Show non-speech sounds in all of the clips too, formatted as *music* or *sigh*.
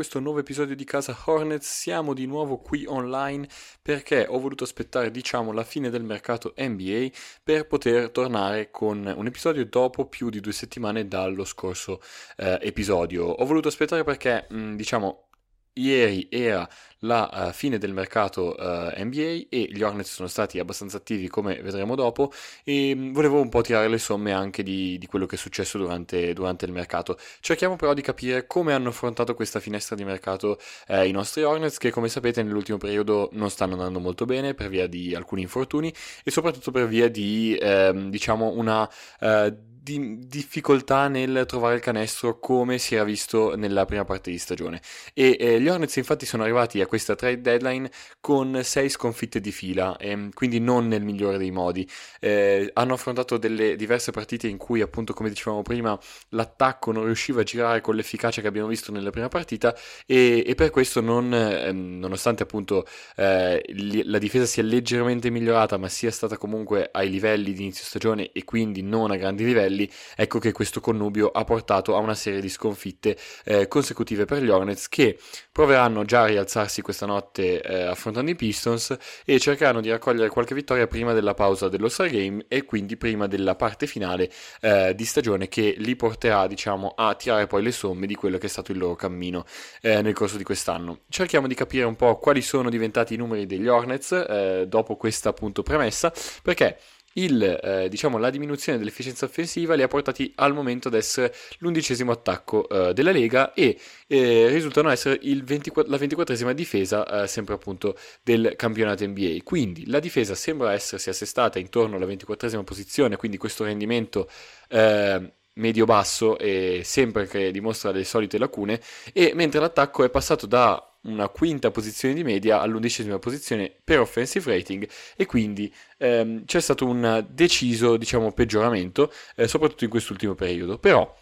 questo nuovo episodio di Casa Hornets. Siamo di nuovo qui online perché ho voluto aspettare, diciamo, la fine del mercato NBA per poter tornare con un episodio dopo più di due settimane dallo scorso eh, episodio. Ho voluto aspettare perché, mh, diciamo, Ieri era la uh, fine del mercato uh, eh, NBA e gli Hornets sono stati abbastanza attivi come vedremo dopo e mm, volevo un po' tirare le somme anche di, di quello che è successo durante, durante, il mercato. Cerchiamo però di capire come hanno affrontato questa finestra di mercato uh, i nostri Hornets che come sapete nell'ultimo periodo non stanno andando molto bene per via di alcuni infortuni e soprattutto per via di ehm, diciamo una di difficoltà nel trovare il canestro come si era visto nella prima parte di stagione. E eh, gli Hornets infatti sono arrivati a questa trade deadline con sei sconfitte di fila, eh, quindi non nel migliore dei modi. Eh, hanno affrontato delle diverse partite in cui appunto come dicevamo prima l'attacco non riusciva a girare con l'efficacia che abbiamo visto nella prima partita e, e per questo non, ehm, nonostante appunto eh, la difesa sia leggermente migliorata ma sia stata comunque ai livelli di inizio stagione e quindi non a grandi livelli livelli, ecco che questo connubio ha portato a una serie di sconfitte eh, consecutive per gli Hornets che proveranno già a rialzarsi questa notte eh, affrontando i Pistons e cercheranno di raccogliere qualche vittoria prima della pausa dello Star Game e quindi prima della parte finale eh, di stagione che li porterà diciamo a tirare poi le somme di quello che è stato il loro cammino eh, nel corso di quest'anno. Cerchiamo di capire un po' quali sono diventati i numeri degli Hornets eh, dopo questa appunto premessa perché il, eh, diciamo, la diminuzione dell'efficienza offensiva li ha portati al momento ad essere l'undicesimo attacco eh, della Lega e eh, risultano essere 24, la ventiquattresima difesa eh, sempre appunto del campionato NBA. Quindi la difesa sembra essersi assestata intorno alla ventiquattresima posizione, quindi questo rendimento eh, medio-basso e sempre che dimostra le solite lacune, e mentre l'attacco è passato da una quinta posizione di media all'undicesima posizione per offensive rating e quindi ehm, c'è stato un deciso diciamo peggioramento eh, soprattutto in quest'ultimo periodo. Però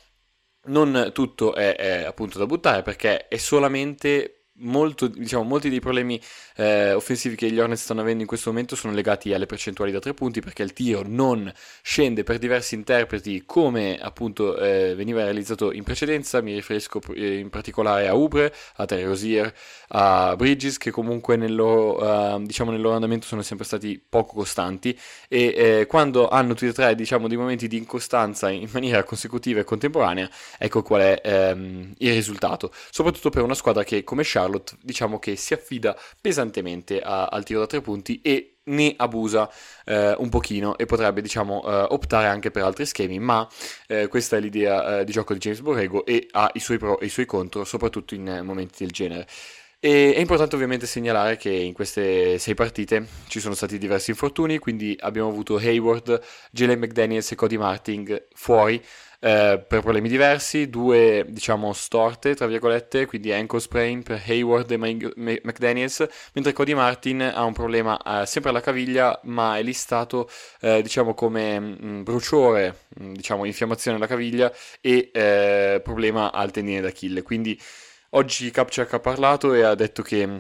non tutto è, è appunto da buttare perché è solamente molto, diciamo, molti dei problemi eh, offensivi che gli Hornets stanno avendo in questo momento sono legati alle percentuali da tre punti perché il tiro non scende per diversi interpreti come appunto eh, veniva realizzato in precedenza, mi riferisco eh, in particolare a Ubre, a Terry Rozier, a Bridges che comunque nel loro, uh, diciamo, nel loro andamento sono sempre stati poco costanti. E eh, quando hanno tutti e tre diciamo, dei momenti di incostanza in maniera consecutiva e contemporanea ecco qual è ehm, il risultato, soprattutto per una squadra che come Charlotte Charlotte diciamo che si affida pesantemente a, al tiro da tre punti e ne abusa eh, un pochino e potrebbe diciamo eh, optare anche per altri schemi ma eh, questa è l'idea eh, di gioco di James Borrego e ha i suoi pro e i suoi contro soprattutto in momenti del genere. E è importante ovviamente segnalare che in queste sei partite ci sono stati diversi infortuni, quindi abbiamo avuto Hayward, Jalen McDaniels e Cody Martin fuori eh, per problemi diversi, due diciamo storte tra virgolette, quindi ankle sprain per Hayward e McDaniels, mentre Cody Martin ha un problema eh, sempre alla caviglia ma è listato eh, diciamo come mh, mm, bruciore, mh, mm, diciamo infiammazione alla caviglia e eh, problema al tendine d'Achille, quindi oggi Kapchak ha parlato e ha detto che mm,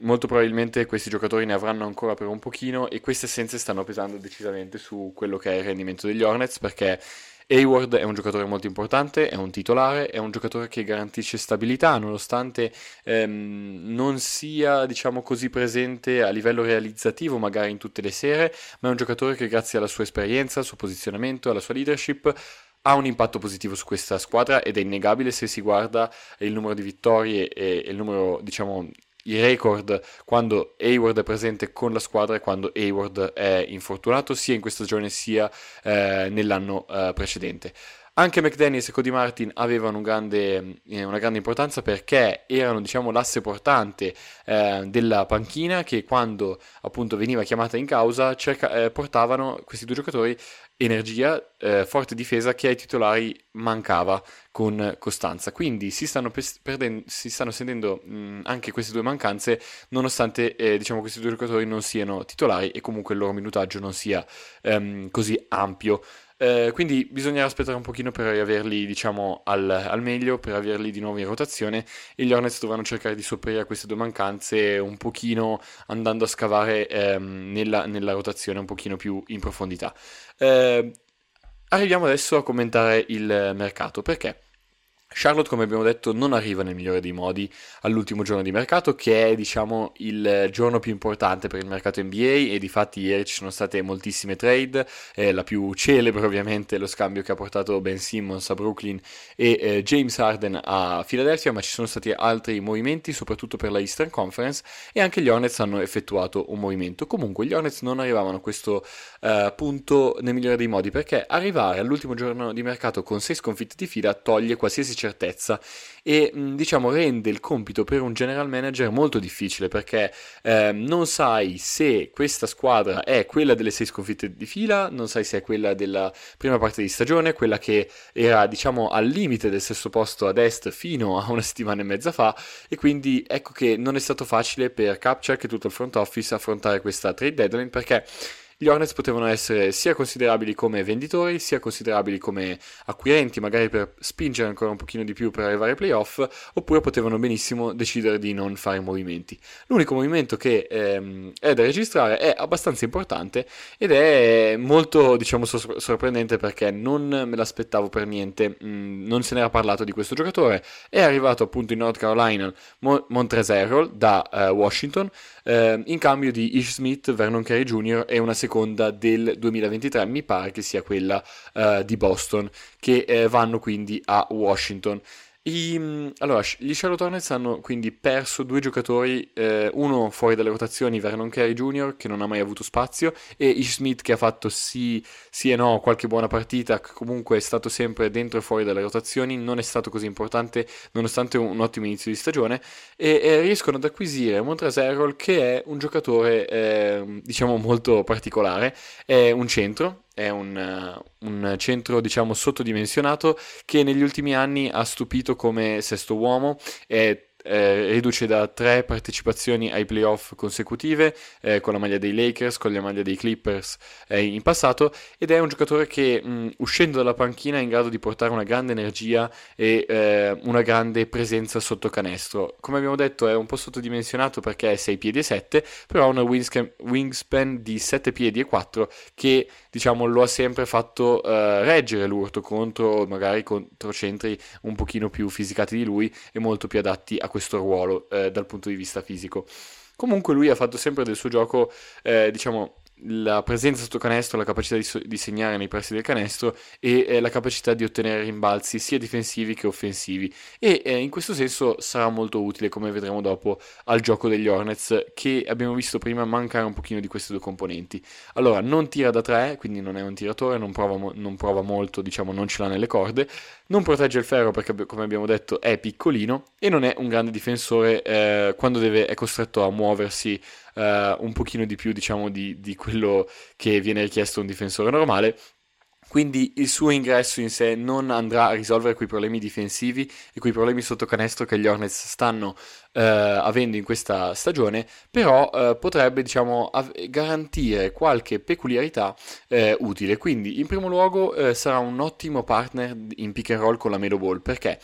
molto probabilmente questi giocatori ne avranno ancora per un pochino e queste assenze stanno pesando decisamente su quello che è il rendimento degli Hornets perché Hayward è un giocatore molto importante, è un titolare, è un giocatore che garantisce stabilità nonostante ehm, non sia diciamo così presente a livello realizzativo magari in tutte le sere, ma è un giocatore che grazie alla sua esperienza, al suo posizionamento, alla sua leadership ha un impatto positivo su questa squadra ed è innegabile se si guarda il numero di vittorie e, il numero, diciamo, i record quando Hayward è presente con la squadra e quando Hayward è infortunato sia in questa stagione sia eh, nell'anno eh, precedente. Anche McDaniels e Cody Martin avevano un grande, eh, una grande importanza perché erano diciamo, l'asse portante eh, della panchina che quando appunto veniva chiamata in causa cerca, eh, portavano questi due giocatori energia, eh, forte difesa che ai titolari mancava con costanza. Quindi si stanno, perdendo, si stanno sentendo mh, anche queste due mancanze nonostante eh, diciamo, questi due giocatori non siano titolari e comunque il loro minutaggio non sia ehm, così ampio. Eh, quindi bisognerà aspettare un pochino per averli diciamo al, al, meglio, per averli di nuovo in rotazione. E gli Hornets dovranno cercare di sopperire a queste due mancanze un pochino andando a scavare ehm, nella, nella, rotazione un pochino più in profondità. Eh, arriviamo adesso a commentare il mercato. Perché Charlotte, come abbiamo detto, non arriva nel migliore dei modi all'ultimo giorno di mercato, che è, diciamo, il giorno più importante per il mercato NBA e di fatti ieri ci sono state moltissime trade, eh, la più celebre ovviamente lo scambio che ha portato Ben Simmons a Brooklyn e eh, James Harden a Philadelphia, ma ci sono stati altri movimenti, soprattutto per la Eastern Conference e anche gli Hornets hanno effettuato un movimento. Comunque gli Hornets non arrivavano a questo eh, punto nel migliore dei modi perché arrivare all'ultimo giorno di mercato con 6 sconfitte di fila toglie qualsiasi certezza. E diciamo rende il compito per un general manager molto difficile perché eh, non sai se questa squadra è quella delle sei sconfitte di fila, non sai se è quella della prima parte di stagione, quella che era diciamo al limite del sesto posto ad est fino a una settimana e mezza fa. E quindi ecco che non è stato facile per Capture e tutto il front office affrontare questa trade deadline perché gli Hornets potevano essere sia considerabili come venditori, sia considerabili come acquirenti, magari per spingere ancora un pochino di più per arrivare ai playoff, oppure potevano benissimo decidere di non fare movimenti. L'unico movimento che ehm, è da registrare è abbastanza importante ed è molto, diciamo, sor- sorprendente perché non me l'aspettavo per niente, mh, mm, non se n'era parlato di questo giocatore, è arrivato appunto in North Carolina Mo- Montrezl da uh, Washington, eh, in cambio di Ish Smith, Vernon Carey Jr. e una seconda del 2023, mi pare che sia quella eh, di Boston, che eh, vanno quindi a Washington. I, mm, allora, gli Charlotte Hornets hanno quindi perso due giocatori, eh, uno fuori dalle rotazioni, Vernon Carey Jr., che non ha mai avuto spazio, e Ish Smith, che ha fatto sì, sì, e no qualche buona partita, comunque è stato sempre dentro e fuori dalle rotazioni, non è stato così importante nonostante un, un ottimo inizio di stagione, e, e riescono ad acquisire Montrezl Harrell, che è un giocatore, eh, diciamo, molto particolare, è un centro, è un, un, centro diciamo sottodimensionato che negli ultimi anni ha stupito come sesto uomo, è eh, riduce da tre partecipazioni ai playoff consecutive eh, con la maglia dei Lakers, con la maglia dei Clippers eh, in passato ed è un giocatore che mh, uscendo dalla panchina è in grado di portare una grande energia e eh, una grande presenza sotto canestro. Come abbiamo detto è un po' sottodimensionato perché è 6 piedi e 7, però ha una wingspan, di 7 piedi e 4 che diciamo lo ha sempre fatto eh, reggere l'urto contro magari contro centri un pochino più fisicati di lui e molto più adatti a questo ruolo eh, dal punto di vista fisico. Comunque lui ha fatto sempre del suo gioco, eh, diciamo, la presenza sotto canestro, la capacità di, so- di segnare nei pressi del canestro e eh, la capacità di ottenere rimbalzi sia difensivi che offensivi. E eh, in questo senso sarà molto utile come vedremo dopo al gioco degli Hornets che abbiamo visto prima mancare un pochino di queste due componenti. Allora non tira da tre quindi non è un tiratore non prova, mo- non prova molto diciamo non ce l'ha nelle corde non protegge il ferro perché come abbiamo detto è piccolino e non è un grande difensore eh, quando deve, è costretto a muoversi uh, un pochino di più diciamo di, di quello che viene richiesto a un difensore normale. Quindi il suo ingresso in sé non andrà a risolvere quei problemi difensivi e quei problemi sotto canestro che gli Hornets stanno eh, avendo in questa stagione, però eh, potrebbe diciamo, av- garantire qualche peculiarità eh, utile. Quindi in primo luogo eh, sarà un ottimo partner in pick and roll con la Melo Ball. Perché?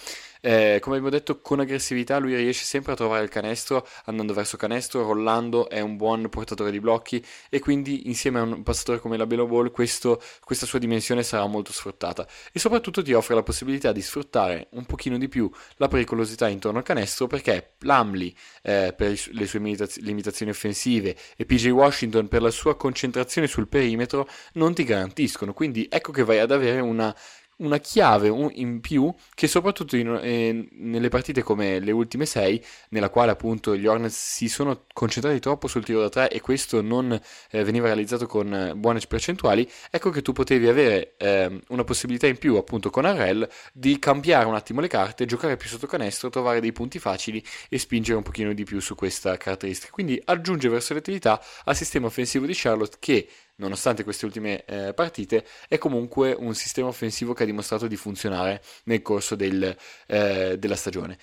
Eh, come abbiamo detto, con aggressività lui riesce sempre a trovare il canestro, andando verso canestro, rollando, è un buon portatore di blocchi e quindi insieme a un passatore come la Belo Ball questo, questa sua dimensione sarà molto sfruttata. E soprattutto ti offre la possibilità di sfruttare un pochino di più la pericolosità intorno al canestro perché Plumlee eh, per le sue limitazioni offensive e PJ Washington per la sua concentrazione sul perimetro non ti garantiscono, quindi ecco che vai ad avere una una chiave in più che soprattutto in, eh, nelle partite come le ultime sei, nella quale appunto gli Hornets si sono concentrati troppo sul tiro da tre e questo non eh, veniva realizzato con eh, buone percentuali, ecco che tu potevi avere ehm, una possibilità in più appunto con Arrel di cambiare un attimo le carte, giocare più sotto canestro, trovare dei punti facili e spingere un pochino di più su questa caratteristica. Quindi aggiunge versatilità al sistema offensivo di Charlotte che nonostante queste ultime eh, partite, è comunque un sistema offensivo che ha dimostrato di funzionare nel corso del, eh, della stagione.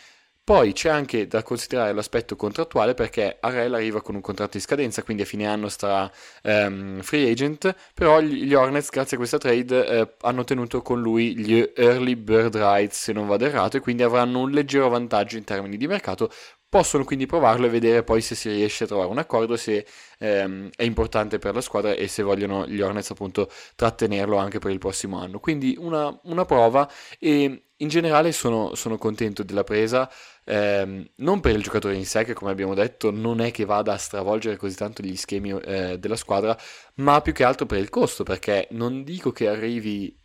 Poi c'è anche da considerare l'aspetto contrattuale perché Arel arriva con un contratto di scadenza, quindi a fine anno sarà um, free agent, però gli Hornets grazie a questa trade eh, hanno tenuto con lui gli early bird rights se non vado errato e quindi avranno un leggero vantaggio in termini di mercato Possono quindi provarlo e vedere poi se si riesce a trovare un accordo, se ehm, è importante per la squadra e se vogliono gli Hornets appunto trattenerlo anche per il prossimo anno. Quindi una, una prova e in generale sono, sono contento della presa, ehm, non per il giocatore in sé, che come abbiamo detto non è che vada a stravolgere così tanto gli schemi eh, della squadra, ma più che altro per il costo, perché non dico che arrivi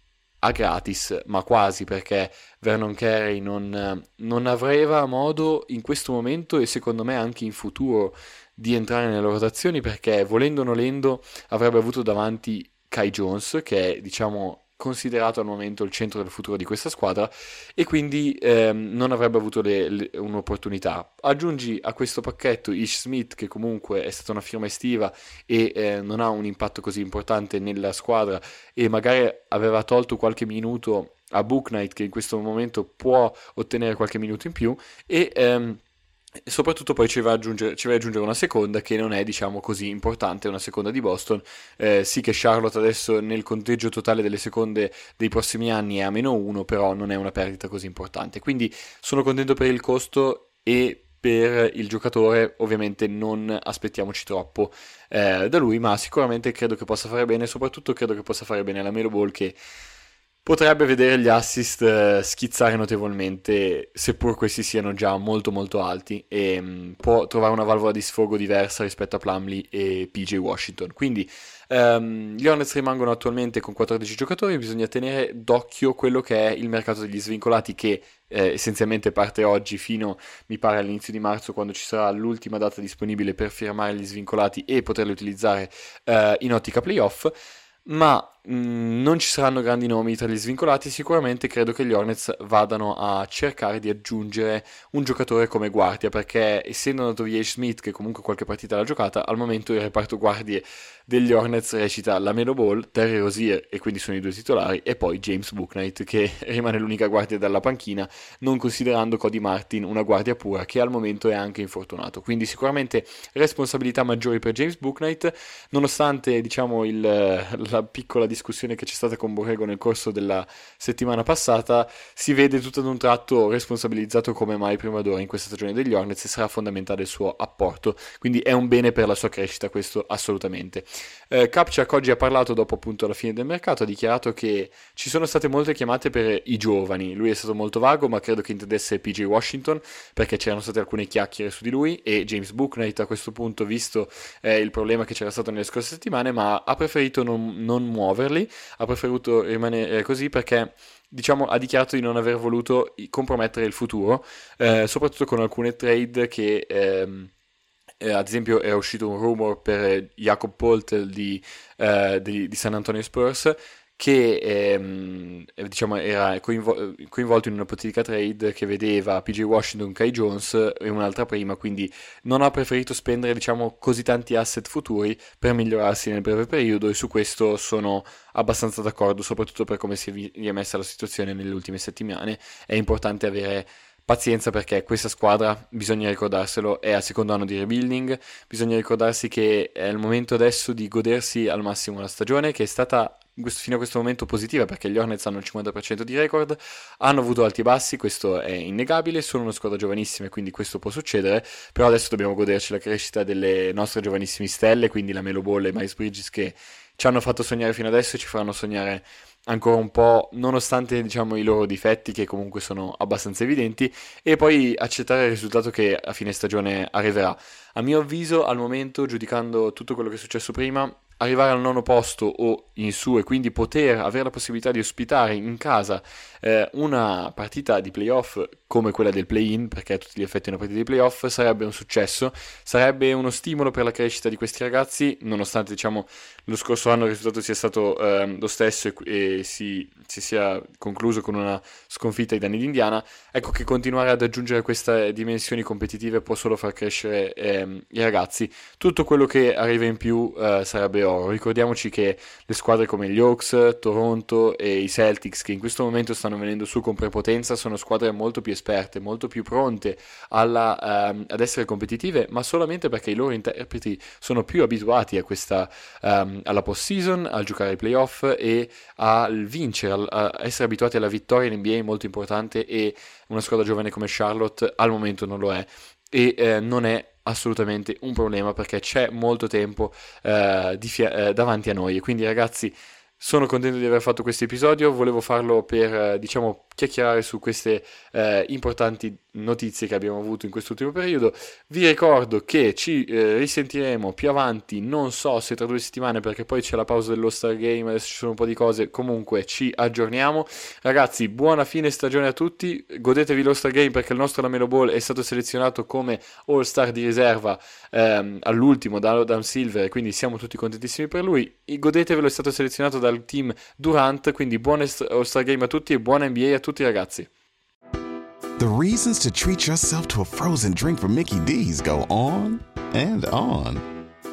a gratis, ma quasi perché Vernon Carey non, non aveva modo in questo momento e secondo me anche in futuro di entrare nelle rotazioni perché volendo o nolendo avrebbe avuto davanti Kai Jones che è diciamo considerato al momento il centro del futuro di questa squadra e quindi ehm, non avrebbe avuto le, le, un'opportunità. Aggiungi a questo pacchetto Ish Smith che comunque è stata una firma estiva e eh, non ha un impatto così importante nella squadra e magari aveva tolto qualche minuto a Book Knight che in questo momento può ottenere qualche minuto in più e ehm, e soprattutto poi ci va, ci va aggiungere una seconda che non è diciamo così importante, una seconda di Boston. Eh, sì che Charlotte adesso nel conteggio totale delle seconde dei prossimi anni è a meno uno, però non è una perdita così importante. Quindi sono contento per il costo e per il giocatore ovviamente non aspettiamoci troppo eh, da lui, ma sicuramente credo che possa fare bene, soprattutto credo che possa fare bene la Melo Ball che potrebbe vedere gli assist eh, schizzare notevolmente, seppur questi siano già molto molto alti, e mm, può trovare una valvola di sfogo diversa rispetto a Plumlee e PJ Washington. Quindi um, gli Hornets rimangono attualmente con 14 giocatori, bisogna tenere d'occhio quello che è il mercato degli svincolati che eh, essenzialmente parte oggi fino, mi pare, all'inizio di marzo, quando ci sarà l'ultima data disponibile per firmare gli svincolati e poterli utilizzare eh, in ottica playoff ma mm, non ci saranno grandi nomi tra gli svincolati. Sicuramente credo che gli Hornets vadano a cercare di aggiungere un giocatore come guardia perché, essendo andato via Smith, che comunque qualche partita l'ha giocata, al momento il reparto guardie degli Hornets recita la Melo Ball, Terry Rosier, e quindi sono i due titolari, e poi James Booknight, che *laughs* rimane l'unica guardia dalla panchina, non considerando Cody Martin una guardia pura, che al momento è anche infortunato. Quindi sicuramente responsabilità maggiori per James Booknight, nonostante diciamo il, la piccola discussione che c'è stata con Borrego nel corso della settimana passata, si vede tutto ad un tratto responsabilizzato come mai prima d'ora in questa stagione degli Hornets e sarà fondamentale il suo apporto. Quindi è un bene per la sua crescita, questo assolutamente. Eh, Kapchak oggi ha parlato dopo appunto la fine del mercato, ha dichiarato che ci sono state molte chiamate per i giovani, lui è stato molto vago ma credo che intendesse PJ Washington perché c'erano state alcune chiacchiere su di lui e James Booknight a questo punto visto eh, il problema che c'era stato nelle scorse settimane ma ha preferito non, non muoverli, ha preferito rimanere così perché diciamo, ha dichiarato di non aver voluto compromettere il futuro, eh, soprattutto con alcune trade che ehm, eh, ad esempio è uscito un rumor per Jacob Poltel di, eh, di, di San Antonio Spurs che ehm, diciamo, era coinvol- coinvolto in una ipotetica trade che vedeva PJ Washington, Kai Jones e un'altra prima, quindi non ha preferito spendere diciamo, così tanti asset futuri per migliorarsi nel breve periodo e su questo sono abbastanza d'accordo, soprattutto per come si è messa la situazione nelle ultime settimane. È importante avere pazienza perché questa squadra, bisogna ricordarselo, è al secondo anno di rebuilding, bisogna ricordarsi che è il momento adesso di godersi al massimo la stagione che è stata fino a questo momento positiva perché gli Hornets hanno il 50% di record, hanno avuto alti e bassi, questo è innegabile, sono una squadra giovanissima e quindi questo può succedere, però adesso dobbiamo goderci la crescita delle nostre giovanissime stelle, quindi la Melo Ball e Miles Bridges che ci hanno fatto sognare fino adesso e ci faranno sognare ancora un po', nonostante diciamo i loro difetti che comunque sono abbastanza evidenti, e poi accettare il risultato che a fine stagione arriverà. A mio avviso, al momento, giudicando tutto quello che è successo prima, arrivare al nono posto o in su e quindi poter avere la possibilità di ospitare in casa eh, una partita di playoff come quella del play-in, perché a tutti gli effetti è una partita di playoff, sarebbe un successo, sarebbe uno stimolo per la crescita di questi ragazzi, nonostante diciamo lo scorso anno il risultato sia stato eh, lo stesso e, e si, si, sia concluso con una sconfitta ai danni di Indiana, ecco che continuare ad aggiungere queste dimensioni competitive può solo far crescere eh, i ragazzi. Tutto quello che arriva in più eh, sarebbe oro. Ricordiamoci che le squadre come gli Hawks, Toronto e i Celtics, che in questo momento stanno venendo su con prepotenza, sono squadre molto più esperte molto più pronte alla, um, ad essere competitive, ma solamente perché i loro interpreti sono più abituati a questa, um, alla post-season, al giocare ai playoff e a vincere, a, essere abituati alla vittoria in NBA molto importante e una squadra giovane come Charlotte al momento non lo è. E eh, non è assolutamente un problema perché c'è molto tempo eh, fia- eh, davanti a noi. E quindi ragazzi sono contento di aver fatto questo episodio, volevo farlo per, eh, diciamo, chiacchierare su queste eh, importanti notizie che abbiamo avuto in quest'ultimo periodo. Vi ricordo che ci eh, risentiremo più avanti, non so se tra due settimane perché poi c'è la pausa dello Star Game, adesso ci sono un po' di cose, comunque ci aggiorniamo. Ragazzi, buona fine stagione a tutti, godetevi lo Star Game perché il nostro Lamelo Ball è stato selezionato come All Star di riserva ehm, all'ultimo da Adam Silver, quindi siamo tutti contentissimi per lui. Godetevelo, è stato selezionato dal team Durant, quindi buon All Star Game a tutti e buona NBA a tutti ragazzi. The reasons to treat yourself to a frozen drink from Mickey D's go on and on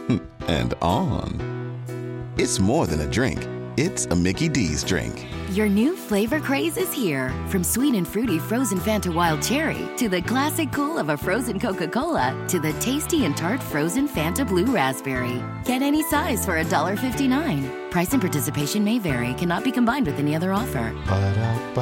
hmm, and on. It's more than a drink. It's a Mickey D's drink. Your new flavor craze is here. From sweet and fruity frozen Fanta Wild Cherry to the classic cool of a frozen Coca Cola to the tasty and tart frozen Fanta Blue Raspberry. Get any size for $1.59. Price and participation may vary, cannot be combined with any other offer. Ba-da-ba-ba-ba.